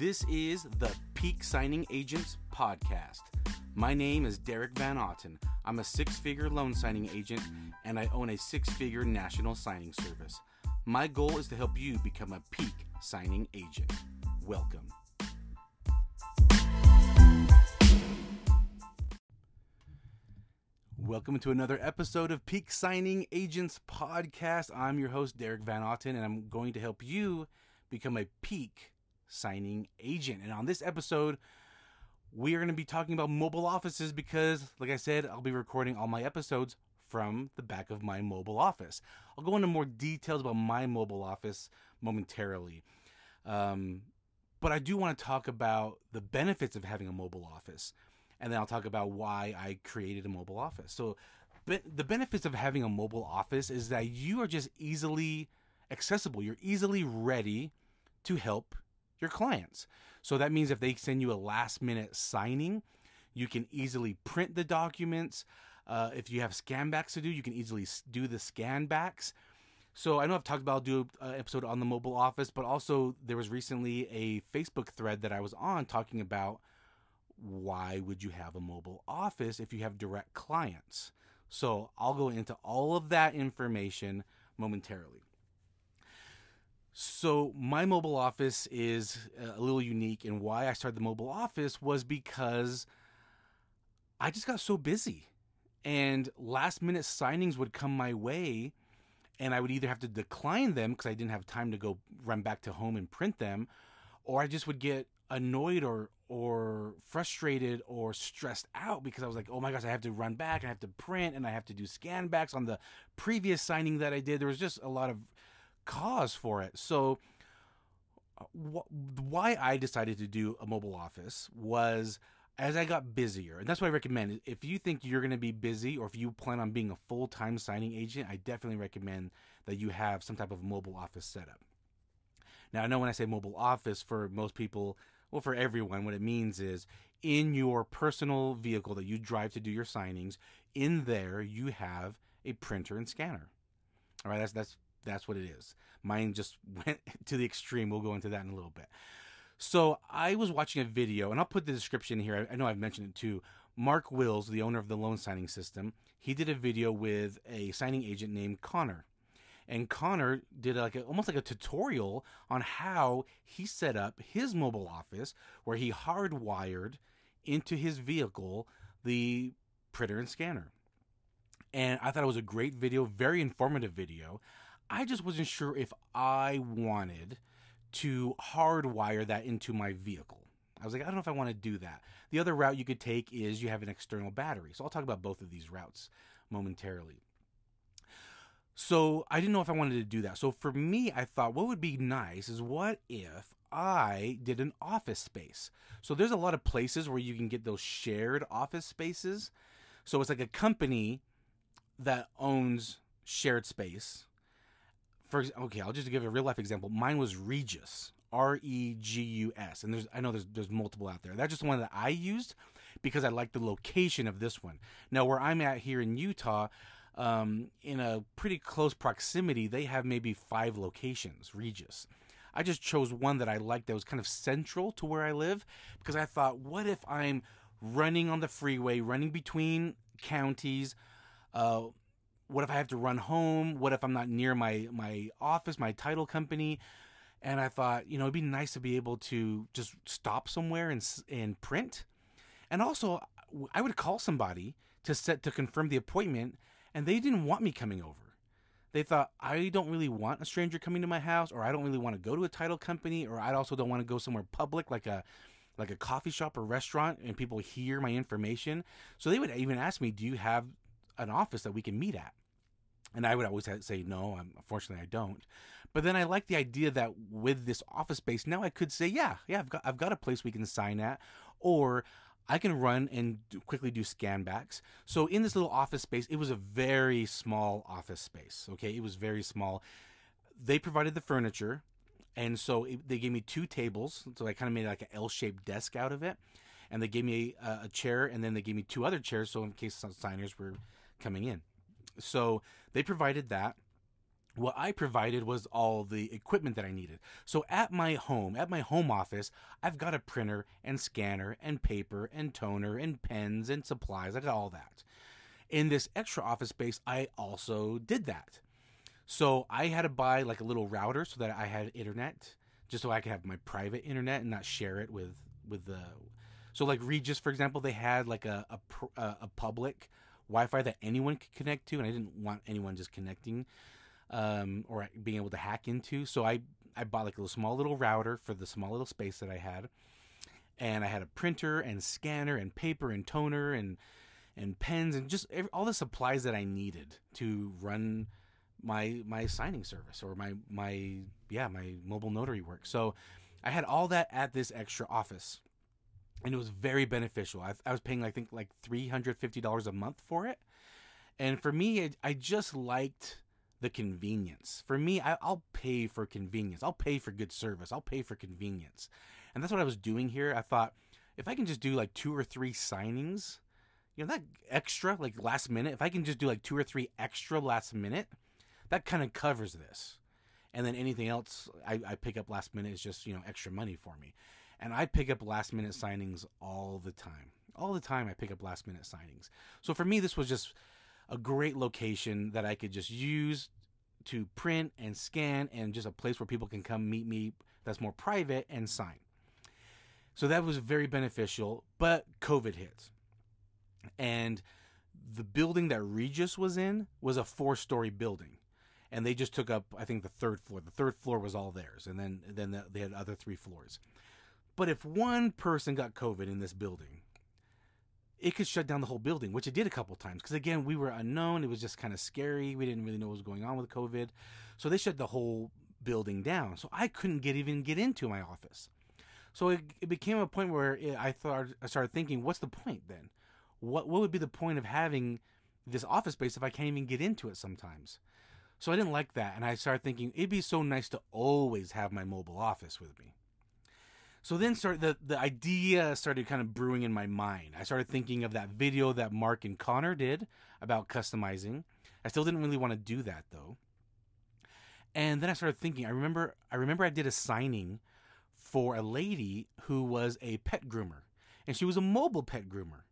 This is the Peak Signing Agents Podcast. My name is Derek Van Otten. I'm a six figure loan signing agent and I own a six figure national signing service. My goal is to help you become a peak signing agent. Welcome. Welcome to another episode of Peak Signing Agents Podcast. I'm your host, Derek Van Otten, and I'm going to help you become a peak signing agent. And on this episode, we are going to be talking about mobile offices because, like I said, I'll be recording all my episodes from the back of my mobile office. I'll go into more details about my mobile office momentarily. Um, but I do want to talk about the benefits of having a mobile office. And then I'll talk about why I created a mobile office. So, the benefits of having a mobile office is that you are just easily accessible. You're easily ready to help your clients. So that means if they send you a last minute signing, you can easily print the documents. Uh, if you have scan backs to do, you can easily do the scan backs. So I know I've talked about do an episode on the mobile office, but also there was recently a Facebook thread that I was on talking about why would you have a mobile office if you have direct clients? So I'll go into all of that information momentarily. So my mobile office is uh, a little unique and why I started the mobile office was because I just got so busy and last minute signings would come my way and I would either have to decline them because I didn't have time to go run back to home and print them or I just would get annoyed or or frustrated or stressed out because I was like, oh my gosh, I have to run back, I have to print, and I have to do scan backs on the previous signing that I did. There was just a lot of cause for it. So, uh, wh- why I decided to do a mobile office was as I got busier, and that's what I recommend. If you think you're going to be busy, or if you plan on being a full time signing agent, I definitely recommend that you have some type of mobile office setup. Now, I know when I say mobile office, for most people, well, for everyone, what it means is in your personal vehicle that you drive to do your signings, in there you have a printer and scanner. All right, that's that's that's what it is. Mine just went to the extreme. We'll go into that in a little bit. So I was watching a video, and I'll put the description here. I know I've mentioned it too. Mark Wills, the owner of the loan signing system, he did a video with a signing agent named Connor. And Connor did like a, almost like a tutorial on how he set up his mobile office, where he hardwired into his vehicle the printer and scanner. And I thought it was a great video, very informative video. I just wasn't sure if I wanted to hardwire that into my vehicle. I was like, I don't know if I want to do that. The other route you could take is you have an external battery. So I'll talk about both of these routes momentarily. So I didn't know if I wanted to do that. So for me, I thought what would be nice is what if I did an office space? So there's a lot of places where you can get those shared office spaces. So it's like a company that owns shared space for okay, I'll just give a real life example. Mine was Regus, R E G U S, and there's I know there's there's multiple out there. That's just one that I used because I like the location of this one. Now where I'm at here in Utah, um, in a pretty close proximity, they have maybe five locations. Regus. I just chose one that I liked that was kind of central to where I live because I thought, what if I'm running on the freeway, running between counties? Uh, what if I have to run home? What if I'm not near my my office, my title company? And I thought, you know, it'd be nice to be able to just stop somewhere and and print. And also, I would call somebody to set to confirm the appointment, and they didn't want me coming over. They thought I don't really want a stranger coming to my house, or I don't really want to go to a title company, or I also don't want to go somewhere public like a like a coffee shop or restaurant and people hear my information. So they would even ask me, "Do you have an office that we can meet at?" And I would always say, no, unfortunately, I don't. But then I like the idea that with this office space, now I could say, yeah, yeah, I've got, I've got a place we can sign at, or I can run and do, quickly do scan backs. So in this little office space, it was a very small office space. Okay, it was very small. They provided the furniture, and so it, they gave me two tables. So I kind of made like an L-shaped desk out of it, and they gave me a, a chair, and then they gave me two other chairs, so in case signers were coming in. So they provided that. what I provided was all the equipment that I needed. So at my home, at my home office, I've got a printer and scanner and paper and toner and pens and supplies. I got all that. In this extra office space, I also did that. So I had to buy like a little router so that I had internet, just so I could have my private internet and not share it with with the. So like Regus, for example, they had like a a, a public Wi-Fi that anyone could connect to, and I didn't want anyone just connecting um, or being able to hack into. So I I bought like a little, small little router for the small little space that I had, and I had a printer and scanner and paper and toner and and pens and just every, all the supplies that I needed to run my my signing service or my my yeah my mobile notary work. So I had all that at this extra office, and it was very beneficial. I, I was paying I think like three hundred fifty dollars a month for it, and for me, I, I just liked the convenience. For me, I, will pay for convenience. I'll pay for good service. I'll pay for convenience. And that's what I was doing here. I thought if I can just do like two or three signings, you know, that extra, like last minute, if I can just do like two or three extra last minute, that kind of covers this. And then anything else I, I pick up last minute is just, you know, extra money for me. And I pick up last minute signings all the time. All the time I pick up last minute signings. So for me, this was just a great location that I could just use to print and scan and just a place where people can come meet me that's more private and sign. So that was very beneficial, but COVID hit. And the building that Regus was in was a four story building. And they just took up, I think, the third floor. The third floor was all theirs. And then, then they had other three floors. But if one person got COVID in this building, it could shut down the whole building, which it did a couple times. Because again, we were unknown. It was just kind of scary. We didn't really know what was going on with COVID, so they shut the whole building down. So I couldn't get even get into my office. So it, it became a point where it, I thought I started thinking, what's the point then? What what would be the point of having this office space if I can't even get into it sometimes? So I didn't like that, and I started thinking it'd be so nice to always have my mobile office with me. So then start the the idea started kind of brewing in my mind. I started thinking of that video that Mark and Connor did about customizing. I still didn't really want to do that though. And then I started thinking, I remember I remember I did a signing for a lady who was a pet groomer. And she was a mobile pet groomer.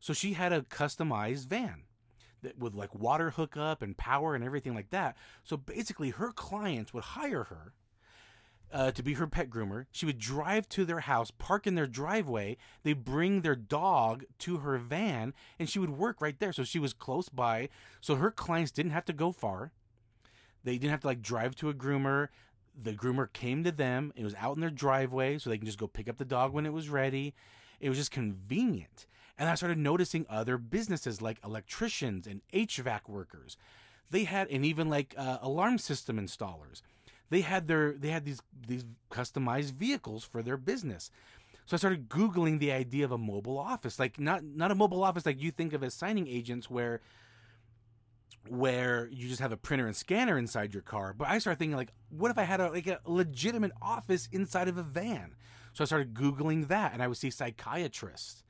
So she had a customized van that with like water hookup and power and everything like that. So basically her clients would hire her uh, to be her pet groomer. She would drive to their house, park in their driveway. They bring their dog to her van, and she would work right there. So she was close by. So her clients didn't have to go far. They didn't have to like drive to a groomer. The groomer came to them. It was out in their driveway, so they can just go pick up the dog when it was ready. It was just convenient. And I started noticing other businesses like electricians and HVAC workers. They had, and even like uh, alarm system installers they had their they had these these customized vehicles for their business. So I started googling the idea of a mobile office, like not not a mobile office like you think of as signing agents where where you just have a printer and scanner inside your car. But I started thinking like, what if I had a like a legitimate office inside of a van? So I started googling that, and I would see psychiatrists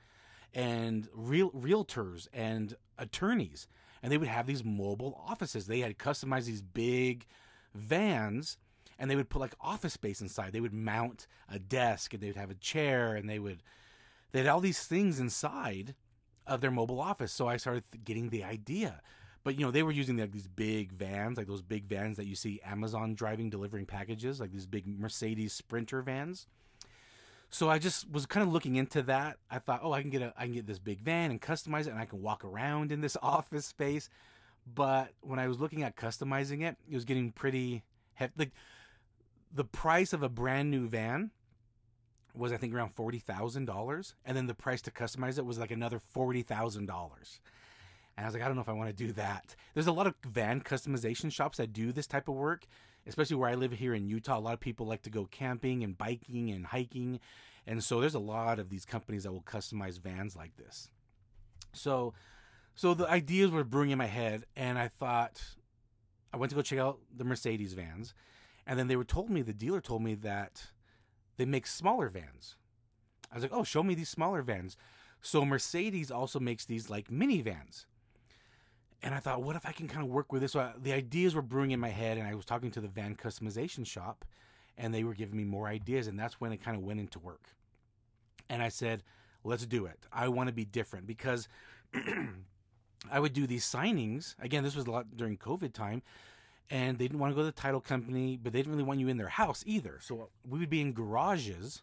and real realtors and attorneys, and they would have these mobile offices. They had customized these big vans and they would put like office space inside. They would mount a desk and they would have a chair and they would they had all these things inside of their mobile office. So I started getting the idea. But you know, they were using like these big vans, like those big vans that you see Amazon driving delivering packages, like these big Mercedes Sprinter vans. So I just was kind of looking into that. I thought, oh, I can get a I can get this big van and customize it and I can walk around in this office space. But when I was looking at customizing it, it was getting pretty heavy. Like the price of a brand new van was I think around forty thousand dollars, and then the price to customize it was like another forty thousand dollars. And I was like, I don't know if I want to do that. There's a lot of van customization shops that do this type of work, especially where I live here in Utah. A lot of people like to go camping and biking and hiking, and so there's a lot of these companies that will customize vans like this. So, so the ideas were brewing in my head, and I thought I went to go check out the Mercedes vans and then they were told me, the dealer told me that they make smaller vans. I was like, oh, show me these smaller vans. So Mercedes also makes these like minivans. And I thought, what if I can kind of work with this? So I, the ideas were brewing in my head, and I was talking to the van customization shop, and they were giving me more ideas, and that's when it kind of went into work. And I said, let's do it. I want to be different because I would do these signings. Again, this was a lot during COVID time, and they didn't want to go to the title company, but they didn't really want you in their house either. So we would be in garages,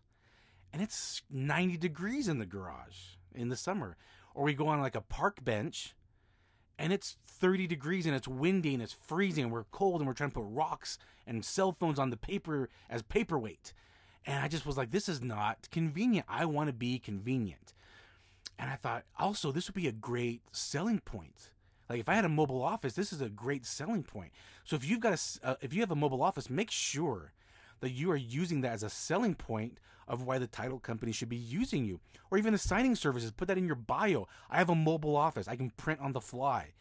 and it's 90 degrees in the garage in the summer. Or we go on like a park bench, and it's 30 degrees, and it's windy, and it's freezing, and we're cold, and we're trying to put rocks and cell phones on the paper as paperweight. And I just was like, this is not convenient. I want to be convenient. And I thought also this would be a great selling point. Like if I had a mobile office, this is a great selling point. So if you've got a, uh, if you have a mobile office, make sure that you are using that as a selling point of why the title company should be using you, or even the signing services. Put that in your bio. I have a mobile office. I can print on the fly,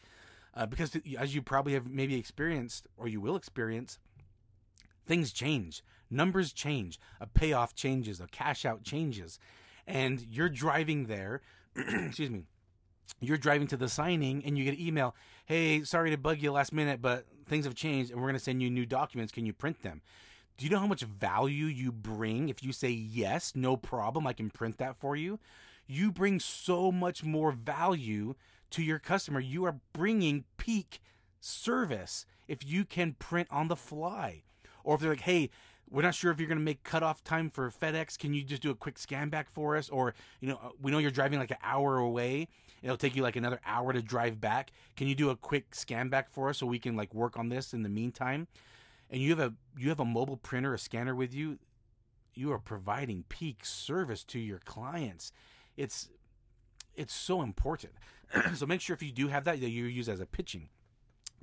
uh, because as you probably have maybe experienced, or you will experience, things change, numbers change, a payoff changes, a cash out changes, and you're driving there. excuse me you're driving to the signing and you get an email, hey, sorry to bug you last minute, but things have changed and we're going to send you new documents. Can you print them? Do you know how much value you bring if you say yes, no problem, I can print that for you? You bring so much more value to your customer. You are bringing peak service if you can print on the fly. Or if they're like, hey, we're not sure if you're going to make cutoff time for FedEx. Can you just do a quick scan back for us? Or, you know, uh, we know you're driving like an hour away. It'll take you like another hour to drive back. Can you do a quick scan back for us so we can like work on this in the meantime? And you have a you have a mobile printer, a scanner with you. You are providing peak service to your clients. It's it's so important. so make sure if you do have that that you use as a pitching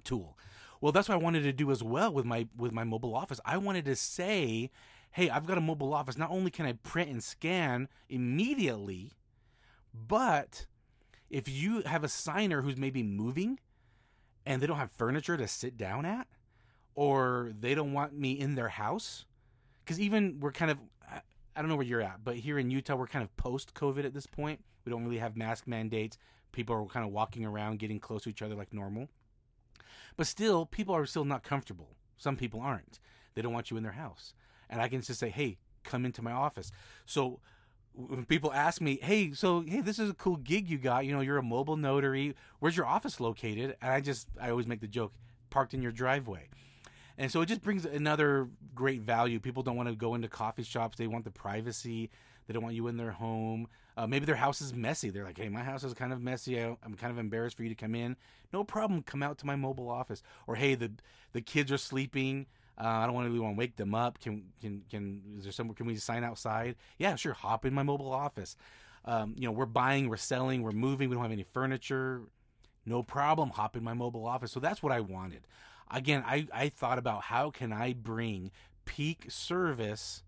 tool. Well, that's what I wanted to do as well with my with my mobile office. I wanted to say, "Hey, I've got a mobile office. Not only can I print and scan immediately, but if you have a signer who's maybe moving and they don't have furniture to sit down at or they don't want me in their house cuz even we're kind of I don't know where you're at, but here in Utah we're kind of post COVID at this point. We don't really have mask mandates. People are kind of walking around getting close to each other like normal. But still, people are still not comfortable. Some people aren't. They don't want you in their house. And I can just say, hey, come into my office. So when people ask me, hey, so, hey, this is a cool gig you got. You know, you're a mobile notary. Where's your office located? And I just, I always make the joke, parked in your driveway. And so it just brings another great value. People don't want to go into coffee shops. They want the privacy. They don't want you in their home. Uh, maybe their house is messy. They're like, hey, my house is kind of messy. I, am kind of embarrassed for you to come in. No problem. Come out to my mobile office. Or hey, the the kids are sleeping. Uh, I don't want to really want to wake them up. Can can can is there somewhere? Can we sign outside? Yeah, sure. Hop in my mobile office. Um, you know, we're buying, we're selling, we're moving. We don't have any furniture. No problem. Hop in my mobile office. So that's what I wanted. Again, I I thought about how can I bring peak service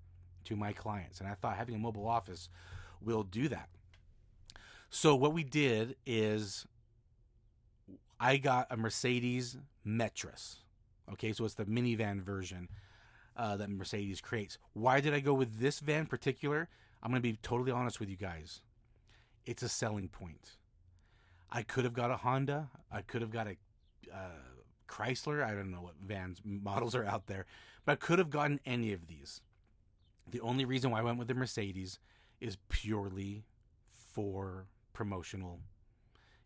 to my clients, and I thought having a mobile office will do that. So what we did is I got a Mercedes Metris. Okay, so it's the minivan version uh, that Mercedes creates. Why did I go with this van particular? I'm going to be totally honest with you guys. It's a selling point. I could have got a Honda. I could have got a uh, Chrysler. I don't know what vans models are out there, but I could have gotten any of these. The only reason why I went with the Mercedes is purely for promotional.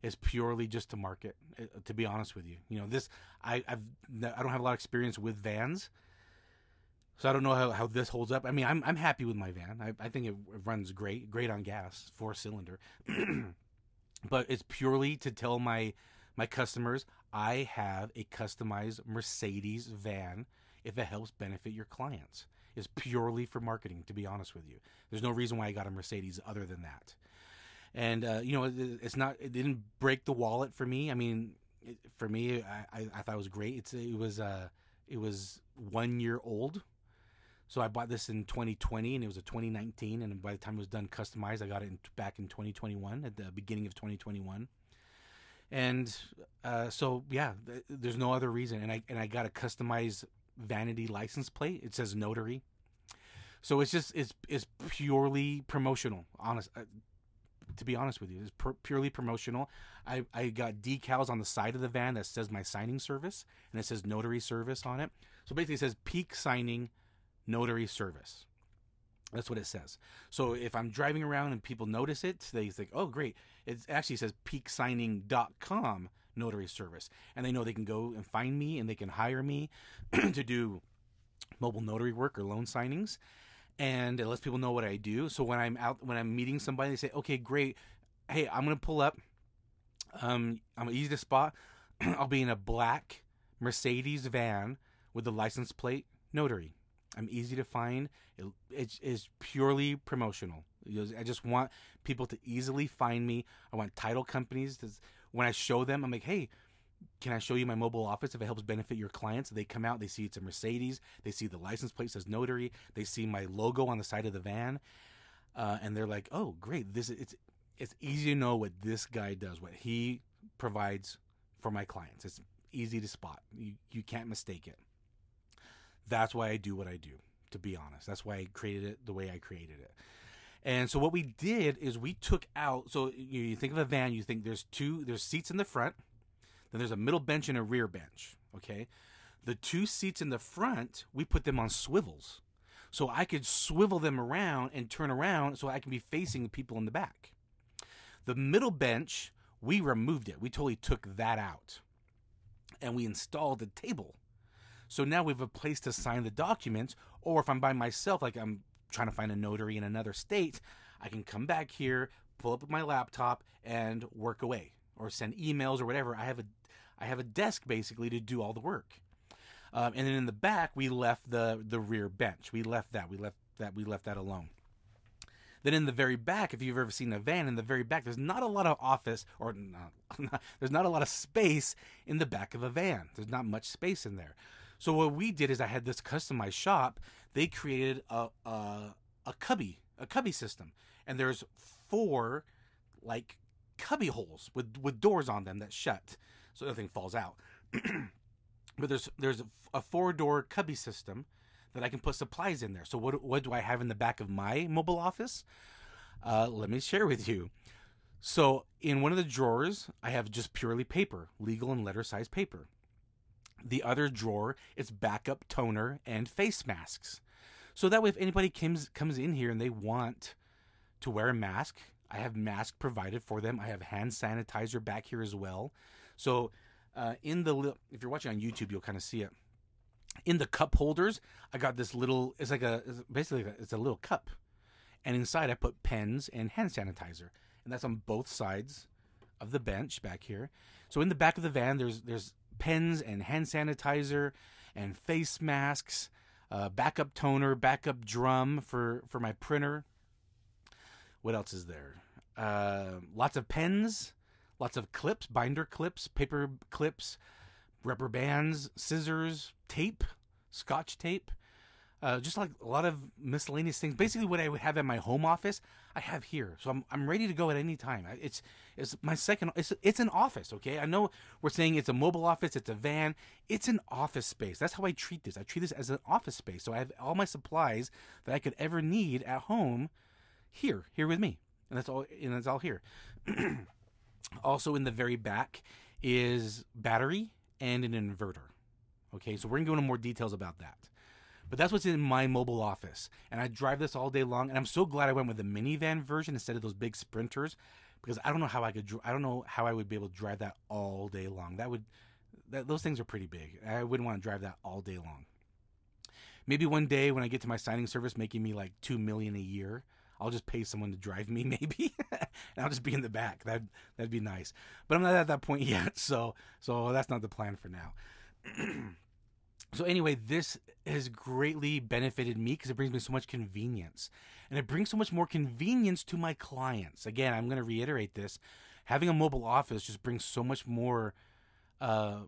Is purely just to market uh, to be honest with you. You know this I, I've I don't have a lot of experience with vans so I don't know how, how this holds up. I mean I'm, I'm happy with my van. I, I think it runs great great on gas four cylinder. But it's purely to tell my my customers I have a customized Mercedes van if it helps benefit your clients is purely for marketing. To be honest with you, there's no reason why I got a Mercedes other than that. And uh, you know, it, it's not. It didn't break the wallet for me. I mean, it, for me, I, I, I, thought it was great. It's it was uh it was one year old. So I bought this in 2020, and it was a 2019. And by the time it was done customized, I got it in, back in 2021, at the beginning of 2021 and uh, so yeah, th- there's no other reason. And I and I got a customized vanity license plate. It says notary. So it's just it's it's purely promotional. Honest, uh, to be honest with you. It's pur- purely promotional. I, I got decals on the side of the van that says my signing service and it says notary service on it. So basically, it says peak signing notary service. That's what it says. So if I'm driving around and people notice it, they think, oh, great. It actually says peaksigning.com notary service. And they know they can go and find me and they can hire me to do mobile notary work or loan signings. And it lets people know what I do. So when I'm out, when I'm meeting somebody, they say, okay, great. Hey, I'm going to pull up. Um, I'm easy to spot. I'll be in a black Mercedes van with the license plate notary. I'm easy to find. It, it is purely promotional. I just want people to easily find me. I want title companies to, when I show them, I'm like, hey, can I show you my mobile office if it helps benefit your clients? They come out, they see it's a Mercedes, they see the license plate says notary, they see my logo on the side of the van, uh, and they're like, oh, great, this is, it's it's easy to know what this guy does, what he provides for my clients. It's easy to spot. You you can't mistake it. That's why I do what I do, to be honest. That's why I created it the way I created it. And so what we did is we took out. So you, think of a van, you think there's two, there's seats in the front, then there's a middle bench and a rear bench. Okay, the two seats in the front, we put them on swivels, so I could swivel them around and turn around, so I can be facing the people in the back. The middle bench, we removed it. We totally took that out, and we installed a table. So now we have a place to sign the documents, or if I'm by myself, like I'm trying to find a notary in another state, I can come back here, pull up my laptop, and work away, or send emails or whatever. I have a, I have a desk basically to do all the work. Um, and then in the back, we left the the rear bench. We left that. We left that. We left that alone. Then in the very back, if you've ever seen a van, in the very back, there's not a lot of office or not, there's not a lot of space in the back of a van. There's not much space in there. So what we did is I had this customized shop. They created a a, a cubby, a cubby system, and there's four like cubby holes with with doors on them that shut, so nothing falls out. but there's there's a four door cubby system that I can put supplies in there. So what what do I have in the back of my mobile office? Uh, let me share with you. So in one of the drawers, I have just purely paper, legal and letter size paper. The other drawer is backup toner and face masks. So that way, if anybody comes comes in here and they want to wear a mask, I have mask provided for them. I have hand sanitizer back here as well. So uh, in the if you're watching on YouTube, you'll kind of see it. In the cup holders, I got this little. It's like a it's basically it's a little cup, and inside I put pens and hand sanitizer, and that's on both sides of the bench back here. So in the back of the van, there's there's pens and hand sanitizer and face masks, uh, backup toner, backup drum for, for my printer. What else is there? Uh, lots of pens, lots of clips, binder clips, paper clips, rubber bands, scissors, tape, scotch tape. Uh, just like a lot of miscellaneous things. Basically, what I would have at my home office, I have here. So I'm I'm ready to go at any time. It's it's my second. It's it's an office. Okay, I know we're saying it's a mobile office. It's a van. It's an office space. That's how I treat this. I treat this as an office space. So I have all my supplies that I could ever need at home here here with me, and that's all. And that's all here. also, in the very back is battery and an inverter. Okay, so we're gonna go into more details about that. But that's what's in my mobile office. And I drive this all day long. And I'm so glad I went with the minivan version instead of those big sprinters because I don't know how I could, I don't know how I would be able to drive that all day long. That would, that, those things are pretty big. I wouldn't want to drive that all day long. Maybe one day when I get to my signing service making me like 2 million a year, I'll just pay someone to drive me maybe and I'll just be in the back. That that'd be nice. But I'm not at that point yet, so so that's not the plan for now. So anyway, this has greatly benefited me because it brings me so much convenience. And it brings so much more convenience to my clients. Again, I'm going to reiterate this. Having a mobile office just brings so much more uh,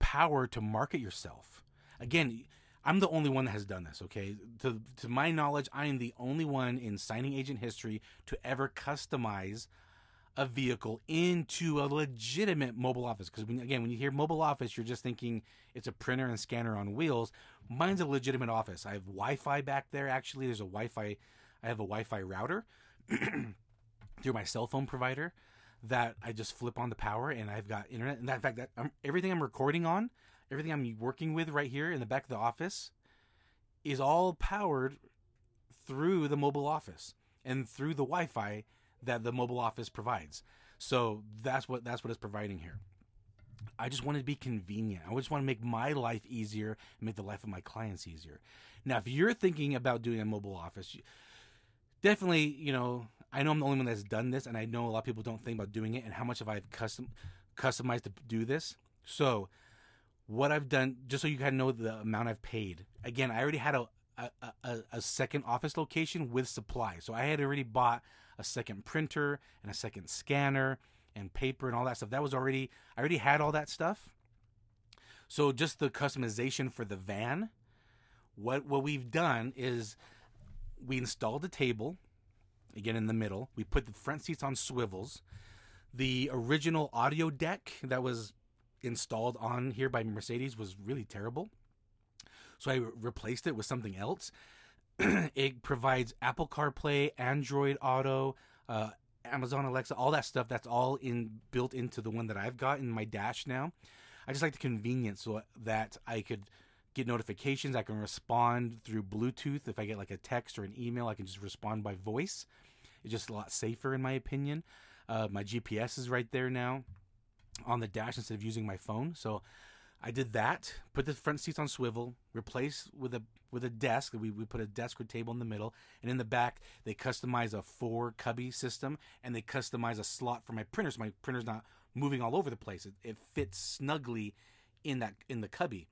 power to market yourself. Again, I'm the only one that has done this, okay? To, to my knowledge, I am the only one in signing agent history to ever customize a vehicle into a legitimate mobile office. Because again, when you hear mobile office, you're just thinking it's a printer and scanner on wheels. Mine's a legitimate office. I have Wi-Fi back there. Actually, there's a Wi-Fi. I have a Wi-Fi router. through my cell phone provider that I just flip on the power and I've got internet. And that, in fact, that I'm, everything I'm recording on, everything I'm working with right here in the back of the office, is all powered through the mobile office and through the Wi-Fi that the mobile office provides. So that's what that's what it's providing here. I just want to be convenient. I just want to make my life easier and make the life of my clients easier. Now, if you're thinking about doing a mobile office, definitely, you know, I know I'm the only one that's done this, and I know a lot of people don't think about doing it and how much have I custom customized to do this. So, what I've done, just so you kind of know the amount I've paid. Again, I already had a a, a, a second office location with supply, so I had already bought a second printer and a second scanner and paper and all that stuff. That was already I already had all that stuff. So just the customization for the van, what what we've done is we installed a table again in the middle. We put the front seats on swivels. The original audio deck that was installed on here by Mercedes was really terrible. So I replaced it with something else. it provides Apple CarPlay, Android Auto, uh, Amazon Alexa, all that stuff. That's all in built into the one that I've got in my dash now. I just like the convenience so that I could get notifications. I can respond through Bluetooth. If I get like a text or an email, I can just respond by voice. It's just a lot safer, in my opinion. Uh, my GPS is right there now on the dash instead of using my phone. So I did that. Put the front seats on swivel. Replace with a with a desk. We, we put a desk or table in the middle, and in the back they customize a four cubby system, and they customize a slot for my printer, so my printer's not moving all over the place. It, it fits snugly in that in the cubby.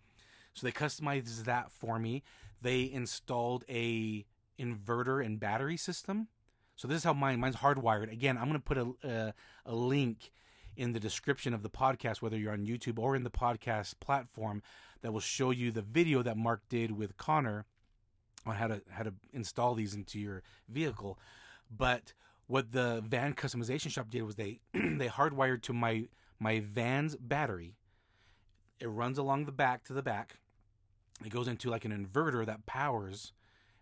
So they customized that for me. They installed a inverter and battery system. So this is how mine mine's hardwired. Again, I'm to put a, a a link in the description of the podcast, whether you're on YouTube or in the podcast platform, that will show you the video that Mark did with Connor on how to how to install these into your vehicle. But what the van customization shop did was they they hardwired to my my van's battery. It runs along the back to the back. It goes into like an inverter that powers,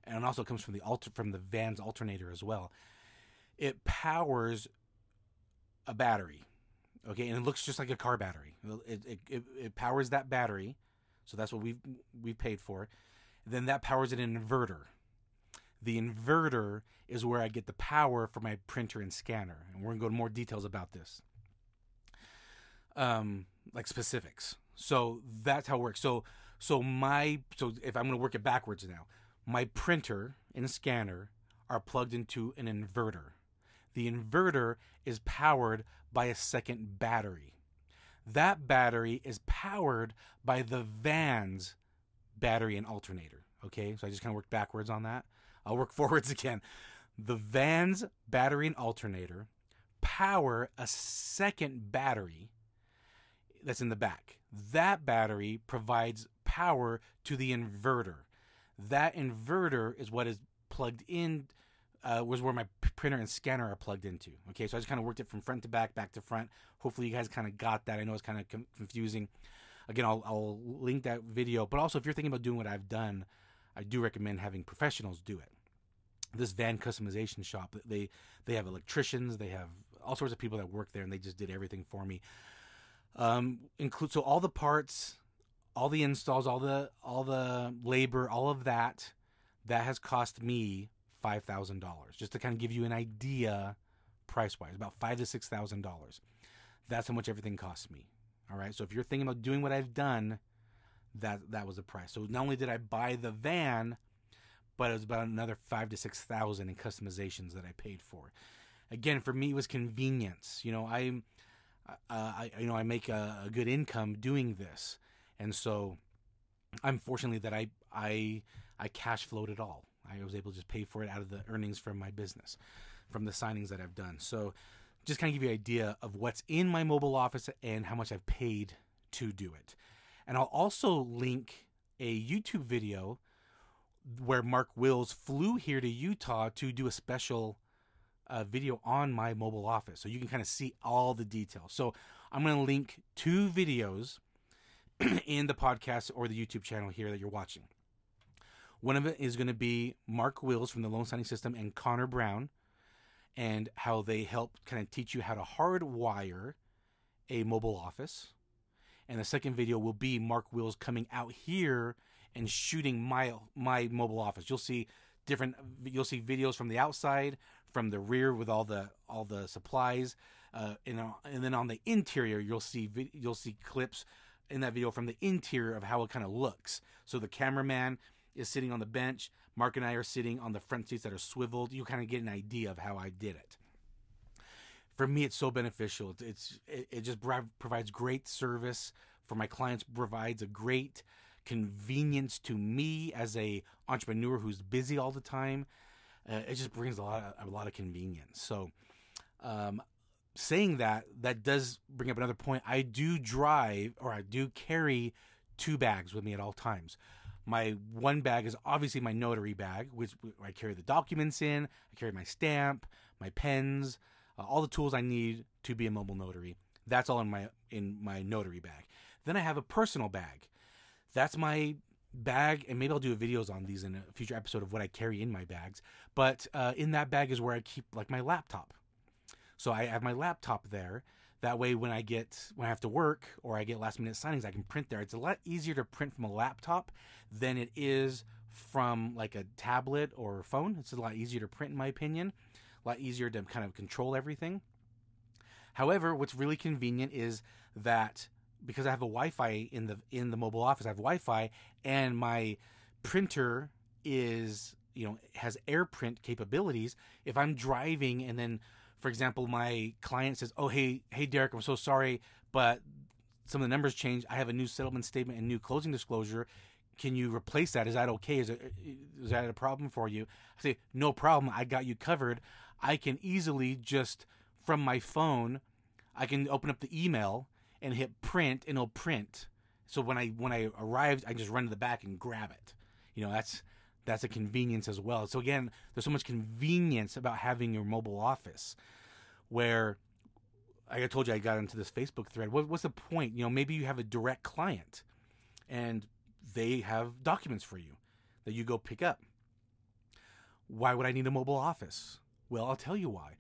and it also comes from the alter from the van's alternator as well. It powers a battery Okay, and it looks just like a car battery. It, it, it, it powers that battery, so that's what we've we paid for. Then that powers an inverter. The inverter is where I get the power for my printer and scanner, and we're gonna go into more details about this, um, like specifics. So that's how it works. So so my so if I'm gonna work it backwards now, my printer and scanner are plugged into an inverter. The inverter is powered by a second battery. That battery is powered by the van's battery and alternator. Okay, so I just kind of worked backwards on that. I'll work forwards again. The van's battery and alternator power a second battery that's in the back. That battery provides power to the inverter. That inverter is what is plugged in uh, was where my printer and scanner are plugged into. Okay, so I just kind of worked it from front to back, back to front. Hopefully, you guys kind of got that. I know it's kind of com- confusing. Again, I'll, I'll link that video. But also, if you're thinking about doing what I've done, I do recommend having professionals do it. This van customization shop, they they have electricians, they have all sorts of people that work there, and they just did everything for me. Um, include so all the parts, all the installs, all the all the labor, all of that, that has cost me five thousand dollars, just to kind of give you an idea, price wise, about five to six thousand dollars. That's how much everything cost me. All right, so if you're thinking about doing what I've done, that that was the price. So not only did I buy the van, but it was about another five to six thousand in customizations that I paid for. Again, for me, it was convenience. You know, I, uh, I you know, I make a, a good income doing this, and so I'm fortunately that I I I cash flowed it all. I was able to just pay for it out of the earnings from my business, from the signings that I've done. So, just kind of give you an idea of what's in my mobile office and how much I've paid to do it. And I'll also link a YouTube video where Mark Wills flew here to Utah to do a special uh, video on my mobile office. So you can kind of see all the details. So I'm going to link two videos in the podcast or the YouTube channel here that you're watching. One of it is going to be Mark Wills from the Loan Signing System and Connor Brown. and how they help kind of teach you how to hardwire a mobile office. And the second video will be Mark Wills coming out here and shooting my my mobile office. You'll see different you'll see videos from the outside, from the rear with all the all the supplies, uh, and uh, and then on the interior you'll see you'll see clips in that video from the interior of how it kind of looks. So the cameraman is sitting on the bench. Mark and I are sitting on the front seats that are swiveled. You kind of get an idea of how I did it. For me, it's so beneficial. It's it, it just provides great service for my clients. Provides a great convenience to me as a entrepreneur who's busy all the time. Uh, it just brings a lot of, a lot of convenience. So, um, saying that, that does bring up another point. I do drive or I do carry two bags with me at all times. My one bag is obviously my notary bag, which I carry the documents in. I carry my stamp, my pens, uh, all the tools I need to be a mobile notary. That's all in my in my notary bag. Then I have a personal bag. That's my bag, and maybe I'll do videos on these in a future episode of what I carry in my bags. But uh, in that bag is where I keep like my laptop. So I have my laptop there. That way, when I get when I have to work or I get last minute signings, I can print there. It's a lot easier to print from a laptop than it is from like a tablet or a phone. It's a lot easier to print, in my opinion. A lot easier to kind of control everything. However, what's really convenient is that because I have a Wi-Fi in the in the mobile office, I have Wi-Fi, and my printer is you know has AirPrint capabilities. If I'm driving and then for example, my client says, "Oh, hey, hey, Derek, I'm so sorry, but some of the numbers changed. I have a new settlement statement and new closing disclosure. Can you replace that? Is that okay? Is, it, is that a problem for you?" I say, "No problem. I got you covered. I can easily just from my phone, I can open up the email and hit print, and it'll print. So when I when I arrived, I just run to the back and grab it. You know, that's." That's a convenience as well. So again, there's so much convenience about having your mobile office where like I told you I got into this Facebook thread. What, what's the point? You know, maybe you have a direct client and they have documents for you that you go pick up. Why would I need a mobile office? Well, I'll tell you why.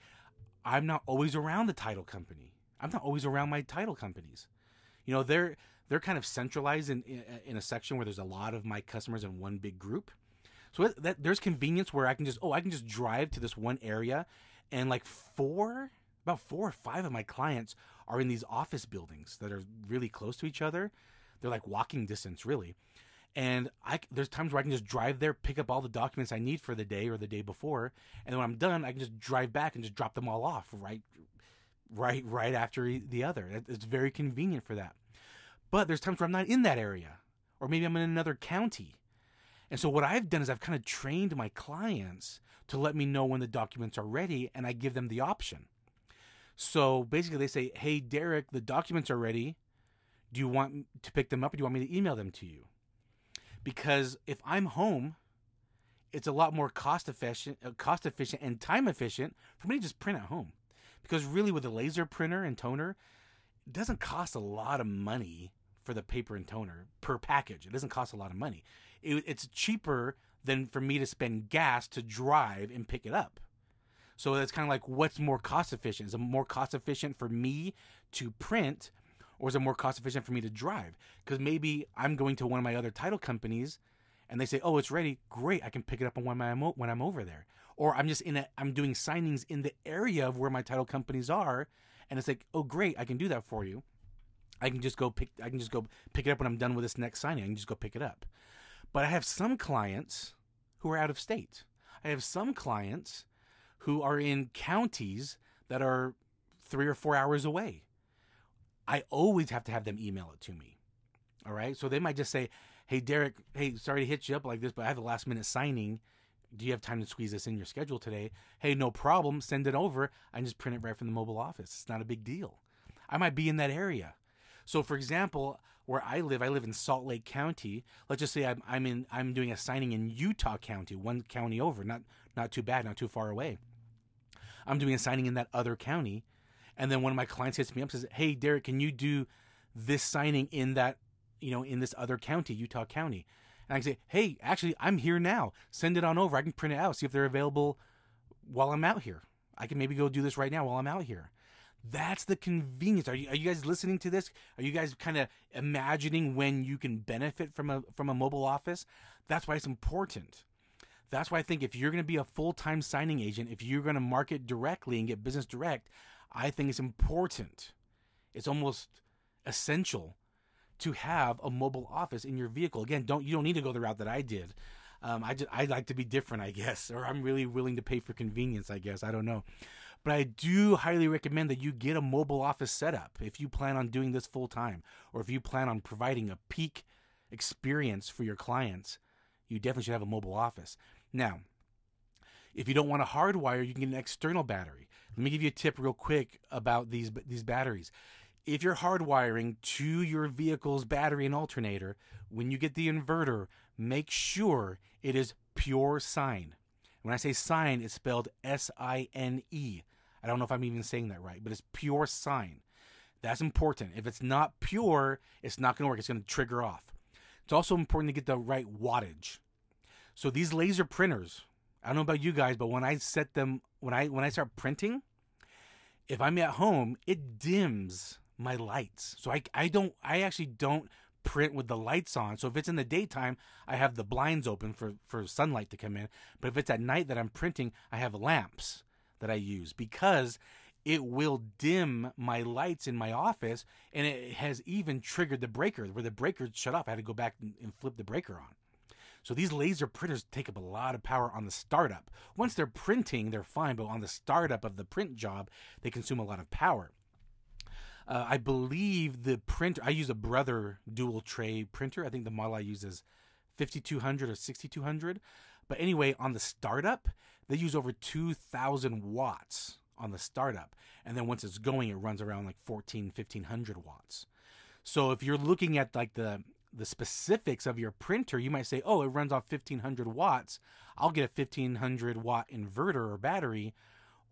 I'm not always around the title company. I'm not always around my title companies. You know, they're they're kind of centralized in in a section where there's a lot of my customers in one big group. So that, there's convenience where I can just oh I can just drive to this one area, and like four about four or five of my clients are in these office buildings that are really close to each other. They're like walking distance really, and I there's times where I can just drive there, pick up all the documents I need for the day or the day before, and when I'm done, I can just drive back and just drop them all off right, right, right after the other. It's very convenient for that. But there's times where I'm not in that area, or maybe I'm in another county and so what I've done is I've kind of trained my clients to let me know when the documents are ready and I give them the option. So basically they say, "Hey Derek, the documents are ready. Do you want to pick them up or do you want me to email them to you?" Because if I'm home, it's a lot more cost efficient, uh, cost efficient and time efficient for me to just print at home. Because really with a laser printer and toner, it doesn't cost a lot of money for the paper and toner per package. It doesn't cost a lot of money it, it's cheaper than for me to spend gas to drive and pick it up. So it's kind of like what's more cost efficient? Is it more cost efficient for me to print or is it more cost efficient for me to drive? Because maybe I'm going to one of my other title companies and they say, "Oh, it's ready. Great. I can pick it up when I'm when I'm over there." Or I'm just in a I'm doing signings in the area of where my title companies are and it's like, "Oh, great. I can do that for you." I can just go pick I can just go pick it up when I'm done with this next signing. I can just go pick it up. But I have some clients who are out of state. I have some clients who are in counties that are three or four hours away. I always have to have them email it to me. All right. So they might just say, Hey, Derek, hey, sorry to hit you up like this, but I have a last minute signing. Do you have time to squeeze this in your schedule today? Hey, no problem. Send it over. I just print it right from the mobile office. It's not a big deal. I might be in that area. So, for example, where I live, I live in Salt Lake County. Let's just say I'm, I'm in I'm doing a signing in Utah County, one county over, not not too bad, not too far away. I'm doing a signing in that other county, and then one of my clients hits me up and says, "Hey, Derek, can you do this signing in that you know in this other county, Utah County?" And I say, "Hey, actually, I'm here now. Send it on over. I can print it out, see if they're available while I'm out here. I can maybe go do this right now while I'm out here. That's the convenience. Are you are you guys listening to this? Are you guys kind of imagining when you can benefit from a from a mobile office? That's why it's important. That's why I think if you're going to be a full-time signing agent, if you're going to market directly and get business direct, I think it's important. It's almost essential to have a mobile office in your vehicle. Again, don't you don't need to go the route that I did. Um, I just I like to be different, I guess, or I'm really willing to pay for convenience, I guess. I don't know. But I do highly recommend that you get a mobile office setup if you plan on doing this full time or if you plan on providing a peak experience for your clients. You definitely should have a mobile office. Now, if you don't want a hardwire, you can get an external battery. Let me give you a tip real quick about these these batteries. If you're hardwiring to your vehicle's battery and alternator, when you get the inverter, make sure it is pure sine. When I say sine, it's spelled S I N E. I don't know if I'm even saying that right, but it's pure sine. That's important. If it's not pure, it's not going to work. It's going to trigger off. It's also important to get the right wattage. So these laser printers, I don't know about you guys, but when I set them, when I when I start printing, if I'm at home, it dims my lights. So I I don't I actually don't print with the lights on. So if it's in the daytime, I have the blinds open for for sunlight to come in. But if it's at night that I'm printing, I have lamps that I use because it will dim my lights in my office and it has even triggered the breaker where the breaker shut off. I had to go back and, and flip the breaker on. So these laser printers take up a lot of power on the startup. Once they're printing, they're fine, but on the startup of the print job, they consume a lot of power. Uh, I believe the printer, I use a Brother dual tray printer. I think the model I use is 5200 or 6200. But anyway, on the startup, they use over 2000 watts on the startup. And then once it's going, it runs around like 14, 1500 watts. So if you're looking at like the the specifics of your printer, you might say, "Oh, it runs off 1500 watts. I'll get a 1500 watt inverter or battery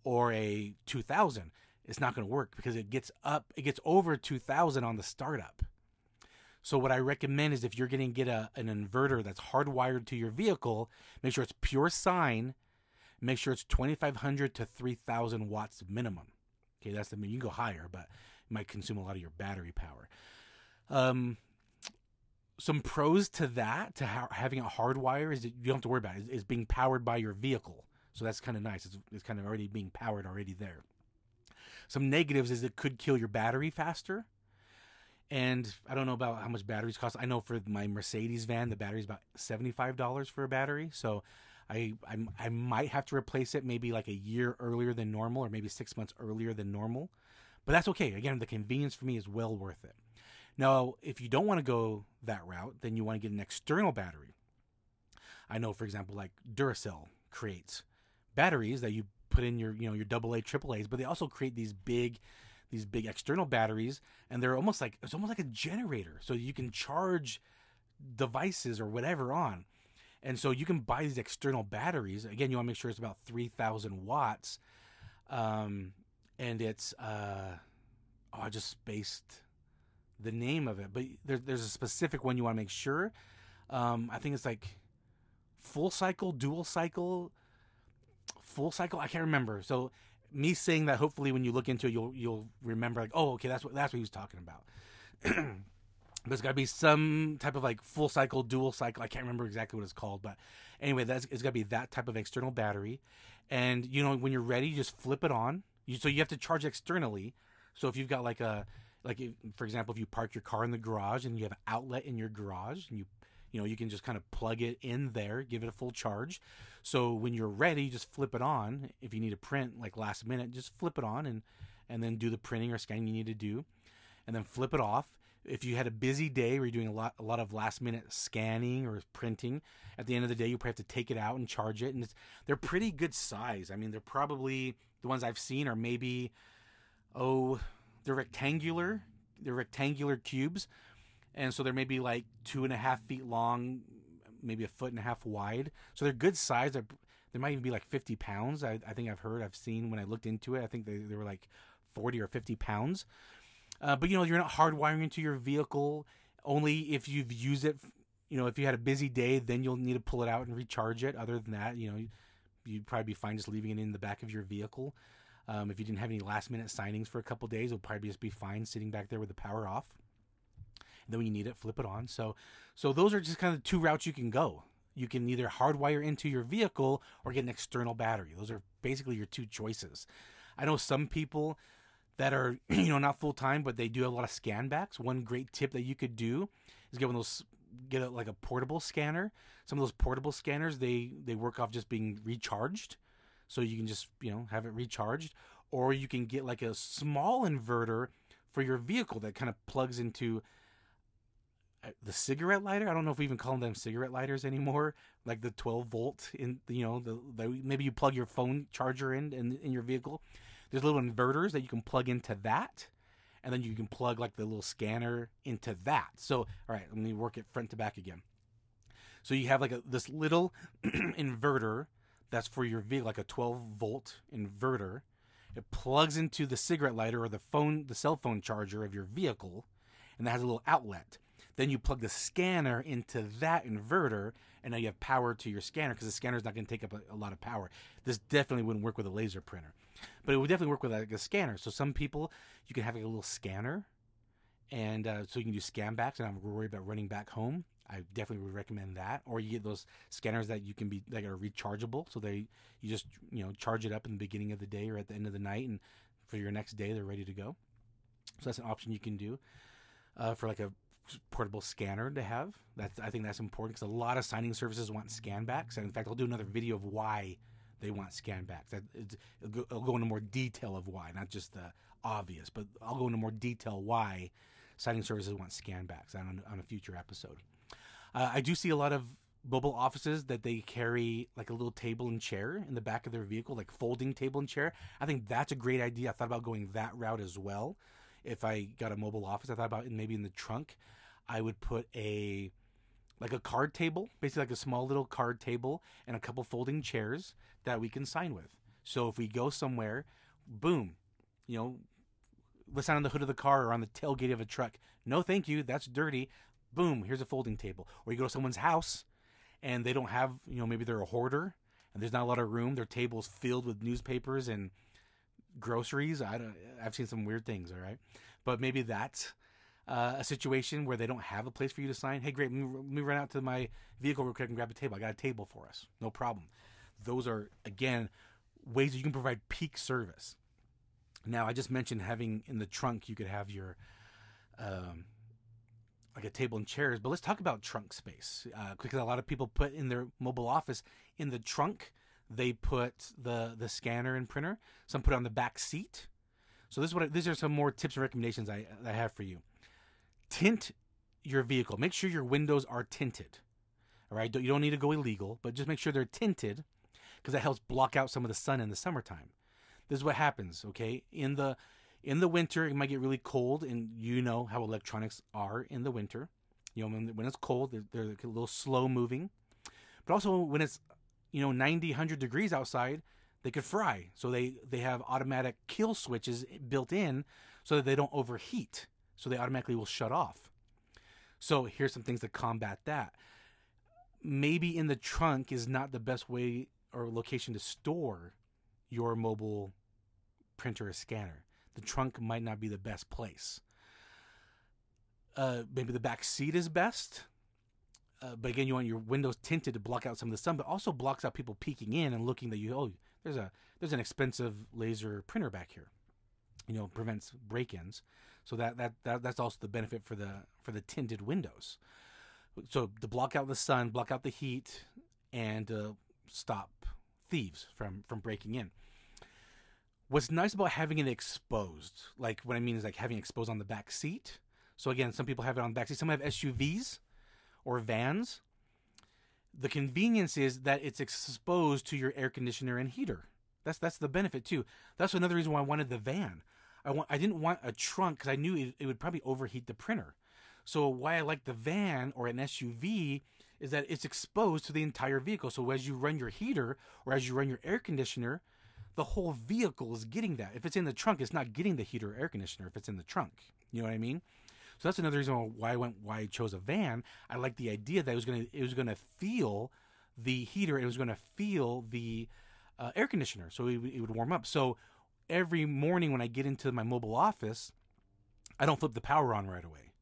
or a 2000." It's not going to work because it gets up it gets over 2000 on the startup. So what I recommend is if you're going to get a, an inverter that's hardwired to your vehicle, make sure it's pure sine, make sure it's 2500 to 3000 watts minimum. Okay, that's the mean you can go higher, but it might consume a lot of your battery power. Um, some pros to that to ha- having a hardwire is that you don't have to worry about it. It's, being powered by your vehicle, so that's kind of nice. It's, it's kind of already being powered already there. Some negatives is it could kill your battery faster. And I don't know about how much batteries cost. I know for my Mercedes van, the battery is about seventy-five dollars for a battery. So, I, I I might have to replace it maybe like a year earlier than normal, or maybe six months earlier than normal. But that's okay. Again, the convenience for me is well worth it. Now, if you don't want to go that route, then you want to get an external battery. I know, for example, like Duracell creates batteries that you put in your, you know, your double AA, A's, but they also create these big, these big external batteries, and they're almost like it's almost like a generator, so you can charge devices or whatever on. And so you can buy these external batteries. Again, you want to make sure it's about three thousand watts, um, and it's uh, oh, I just spaced the name of it, but there, there's a specific one you want to make sure. Um, I think it's like full cycle, dual cycle, full cycle. I can't remember. So me saying that, hopefully, when you look into it, you'll you'll remember like, oh, okay, that's what that's what he was talking about. There's got to be some type of like full cycle, dual cycle. I can't remember exactly what it's called, but anyway, that's it's got to be that type of external battery. And you know, when you're ready, you just flip it on. You, so you have to charge externally. So if you've got like a like if, for example if you park your car in the garage and you have an outlet in your garage and you you know you can just kind of plug it in there give it a full charge. So when you're ready just flip it on. If you need to print like last minute just flip it on and and then do the printing or scanning you need to do and then flip it off. If you had a busy day where you're doing a lot a lot of last minute scanning or printing at the end of the day you probably have to take it out and charge it and they're pretty good size. I mean they're probably the ones i've seen are maybe oh they're rectangular. They're rectangular cubes, and so they're maybe like two and a half feet long, maybe a foot and a half wide. So they're good size. They're, they might even be like 50 pounds. I, I, think I've heard, I've seen when I looked into it. I think they, they were like 40 or 50 pounds. Uh, but you know, you're not hardwiring into your vehicle. Only if you've used it, you know, if you had a busy day, then you'll need to pull it out and recharge it. Other than that, you know, you'd probably be fine just leaving it in the back of your vehicle. Um, if you didn't have any last minute signings for a couple days, it'll probably just be fine sitting back there with the power off. Then when you need it, flip it on. So, so those are just kind of two routes you can go. You can either hardwire into your vehicle or get an external battery. Those are basically your two choices. I know some people that are you know not full time, but they do have a lot of scan backs. One great tip that you could do is get one of those get a, like a portable scanner. Some of those portable scanners they they work off just being recharged, so you can just you know have it recharged, or you can get like a small inverter for your vehicle that kind of plugs into the cigarette lighter. I don't know if we even call them cigarette lighters anymore. Like the 12 volt in you know the, the maybe you plug your phone charger in, in in your vehicle. There's little inverters that you can plug into that and then you can plug like the little scanner into that. So, all right, let me work it front to back again. So you have like a, this little inverter that's for your vehicle, like a 12 volt inverter. It plugs into the cigarette lighter or the phone, the cell phone charger of your vehicle, and that has a little outlet. Then you plug the scanner into that inverter, and now you have power to your scanner because the scanner is not going to take up a, a, lot of power. This definitely wouldn't work with a laser printer, but it would definitely work with like a scanner. So some people you can have like a little scanner, and uh, so you can do scan backs, and I'm worried about running back home. I definitely would recommend that. Or you get those scanners that you can be that are rechargeable, so they you just you know charge it up in the beginning of the day or at the end of the night, and for your next day they're ready to go. So that's an option you can do uh, for like a portable scanner to have. That's I think that's important because a lot of signing services want scan backs. And in fact, I'll do another video of why they want scan backs. I'll go into more detail of why, not just the obvious, but I'll go into more detail why signing services want scan backs on, on a future episode. Uh, I do see a lot of mobile offices that they carry like a little table and chair in the back of their vehicle, like folding table and chair. I think that's a great idea. I thought about going that route as well. If I got a mobile office, I thought about maybe in the trunk I would put a like a card table, basically like a small little card table and a couple folding chairs that we can sign with. So if we go somewhere, boom, you know, let's sign on the hood of the car or on the tailgate of a truck. No, thank you, that's dirty. Boom, here's a folding table. Or you go to someone's house and they don't have, you know, maybe they're a hoarder and there's not a lot of room. Their table's filled with newspapers and groceries. I don't, I've seen some weird things, all right? But maybe that's uh, a situation where they don't have a place for you to sign, hey, great, let me, run out to my vehicle real quick and grab a table. I got a table for us. No problem. Those are, again, ways that you can provide peak service. Now, I just mentioned having in the trunk, you could have your, um, like a table and chairs, but let's talk about trunk space uh, because a lot of people put in their mobile office in the trunk. They put the the scanner and printer. Some put it on the back seat. So this is what I, these are some more tips and recommendations I, I have for you tint your vehicle. Make sure your windows are tinted. All right, you don't need to go illegal, but just make sure they're tinted because that helps block out some of the sun in the summertime. This is what happens, okay? In the in the winter, it might get really cold, and you know how electronics are in the winter. You know, when, when it's cold, they're, they're a little slow moving. But also, when it's you know 90, 100 degrees outside, they could fry. So they they have automatic kill switches built in so that they don't overheat so they automatically will shut off. So here's some things to combat that. Maybe in the trunk is not the best way or location to store your mobile printer or scanner. The trunk might not be the best place. Uh, maybe the back seat is best. Uh, but again, you want your windows tinted to block out some of the sun, but also blocks out people peeking in and looking that you oh there's a there's an expensive laser printer back here. You know, prevents break-ins. So that, that, that that's also the benefit for the for the tinted windows. So to block out the sun, block out the heat, and uh, stop thieves from from breaking in. What's nice about having it exposed, like what I mean is like having exposed on the back seat. So again, some people have it on the back seat. Some have SUVs or vans. The convenience is that it's exposed to your air conditioner and heater. That's that's the benefit too. That's another reason why I wanted the van. I want I didn't want a trunk because I knew it, it would probably overheat the printer. So why I like the van or an SUV is that it's exposed to the entire vehicle. So as you run your heater or as you run your air conditioner, the whole vehicle is getting that. If it's in the trunk, it's not getting the heater or air conditioner if it's in the trunk. You know what I mean? So that's another reason why I went why I chose a van. I like the idea that it was gonna it was gonna feel the heater. It was gonna feel the uh, air conditioner, so it, it would warm up. So every morning when I get into my mobile office, I don't flip the power on right away.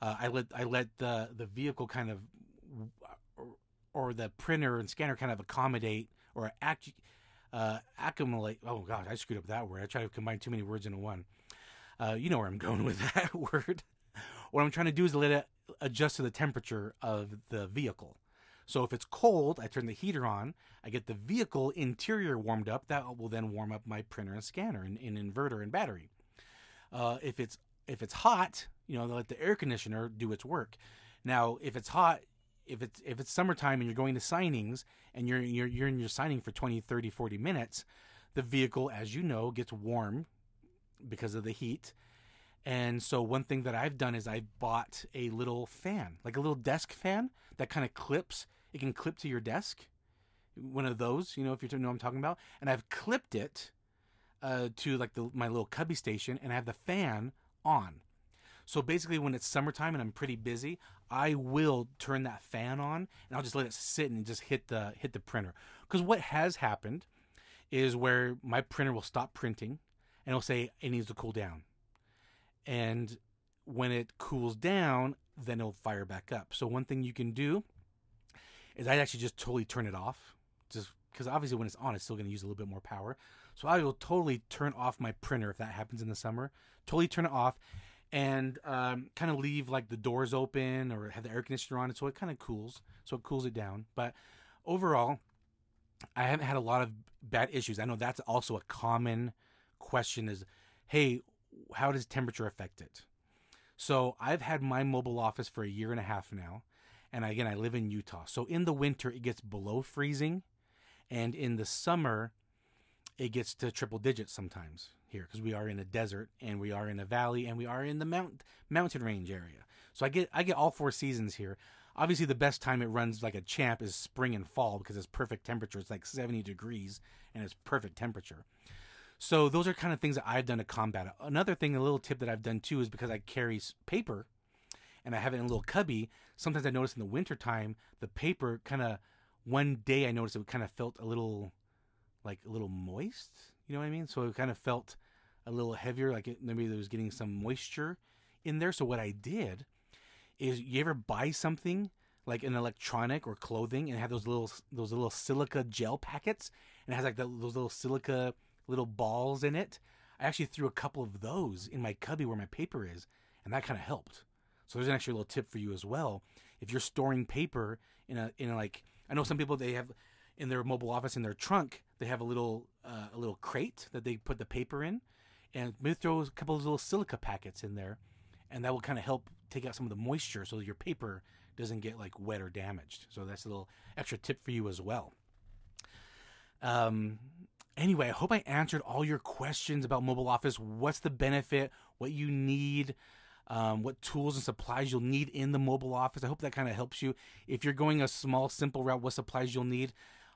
Uh, I let I let the the vehicle kind of or, or the printer and scanner kind of accommodate or act uh, accumulate. Oh gosh, I screwed up that word. I try to combine too many words into one. Uh, you know where I'm going with that word. what I'm trying to do is let it adjust to the temperature of the vehicle. So if it's cold, I turn the heater on. I get the vehicle interior warmed up. That will then warm up my printer and scanner and, and inverter and battery. Uh, if it's if it's hot, you know, let the air conditioner do its work. Now, if it's hot, if it's if it's summertime and you're going to signings and you're you're you're in your signing for 20, 30, 40 minutes, the vehicle, as you know, gets warm because of the heat. And so one thing that I've done is I bought a little fan, like a little desk fan that kind of clips it can clip to your desk. One of those, you know, if you know what I'm talking about. And I've clipped it uh, to like the, my little cubby station, and I have the fan on. So basically, when it's summertime and I'm pretty busy, I will turn that fan on, and I'll just let it sit and just hit the hit the printer. Because what has happened is where my printer will stop printing, and it'll say it needs to cool down. And when it cools down, then it'll fire back up. So one thing you can do is I'd actually just totally turn it off, just because obviously when it's on, it's still going to use a little bit more power. So I will totally turn off my printer if that happens in the summer. Totally turn it off, and um, kind of leave like the doors open or have the air conditioner on, so it kind of cools, so it cools it down. But overall, I haven't had a lot of bad issues. I know that's also a common question: is hey, how does temperature affect it? So I've had my mobile office for a year and a half now. And again, I live in Utah. So in the winter, it gets below freezing. And in the summer, it gets to triple digits sometimes here because we are in a desert and we are in a valley and we are in the mount, mountain range area. So I get I get all four seasons here. Obviously, the best time it runs like a champ is spring and fall because it's perfect temperature. It's like 70 degrees and it's perfect temperature. So those are kind of things that I've done to combat it. Another thing, a little tip that I've done too, is because I carry paper and I have it in a little cubby, sometimes I notice in the wintertime, the paper kind of, one day I noticed it kind of felt a little, like a little moist. You know what I mean? So it kind of felt a little heavier, like it, maybe there was getting some moisture in there. So what I did is you ever buy something like an electronic or clothing and have those little those little silica gel packets and it has like the, those little silica little balls in it. I actually threw a couple of those in my cubby where my paper is, and that kind of helped. So there's an extra little tip for you as well. If you're storing paper in a in a, like I know some people they have in their mobile office in their trunk they have a little uh, a little crate that they put the paper in, and maybe throw a couple of little silica packets in there, and that will kind of help take out some of the moisture so your paper doesn't get like wet or damaged. So that's a little extra tip for you as well. Um, anyway, I hope I answered all your questions about mobile office. What's the benefit? What you need? Um, what tools and supplies you'll need in the mobile office. I hope that kind of helps you. If you're going a small, simple route, what supplies you'll need.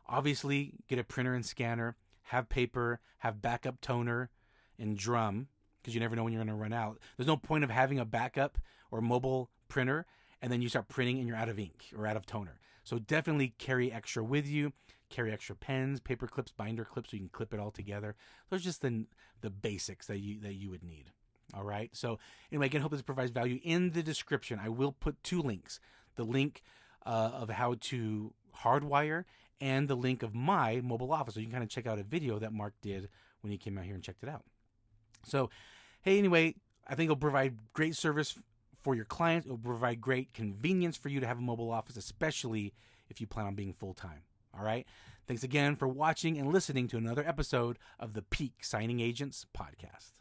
Obviously, get a printer and scanner, have paper, have backup toner and drum because you never know when you're going to run out. There's no point of having a backup or mobile printer and then you start printing and you're out of ink or out of toner. So definitely carry extra with you. Carry extra pens, paper clips, binder clips so you can clip it all together. Those are just the the basics that you that you would need. All right. So anyway, again, hope this provides value. In the description, I will put two links: the link uh, of how to hardwire and the link of my mobile office. So you can kind of check out a video that Mark did when he came out here and checked it out. So, hey, anyway, I think it'll provide great service for your clients. It'll provide great convenience for you to have a mobile office, especially if you plan on being full time. All right. Thanks again for watching and listening to another episode of the Peak Signing Agents podcast.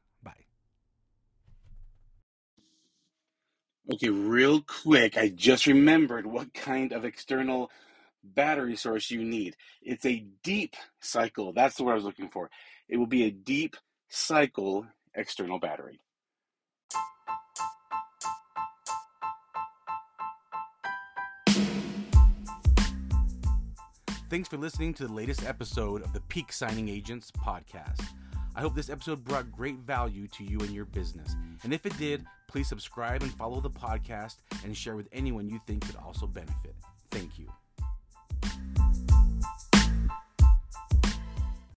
Okay, real quick, I just remembered what kind of external battery source you need. It's a deep cycle. That's the word I was looking for. It will be a deep cycle external battery. Thanks for listening to the latest episode of the Peak Signing Agents podcast. I hope this episode brought great value to you and your business. And if it did, please subscribe and follow the podcast and share with anyone you think could also benefit. Thank you.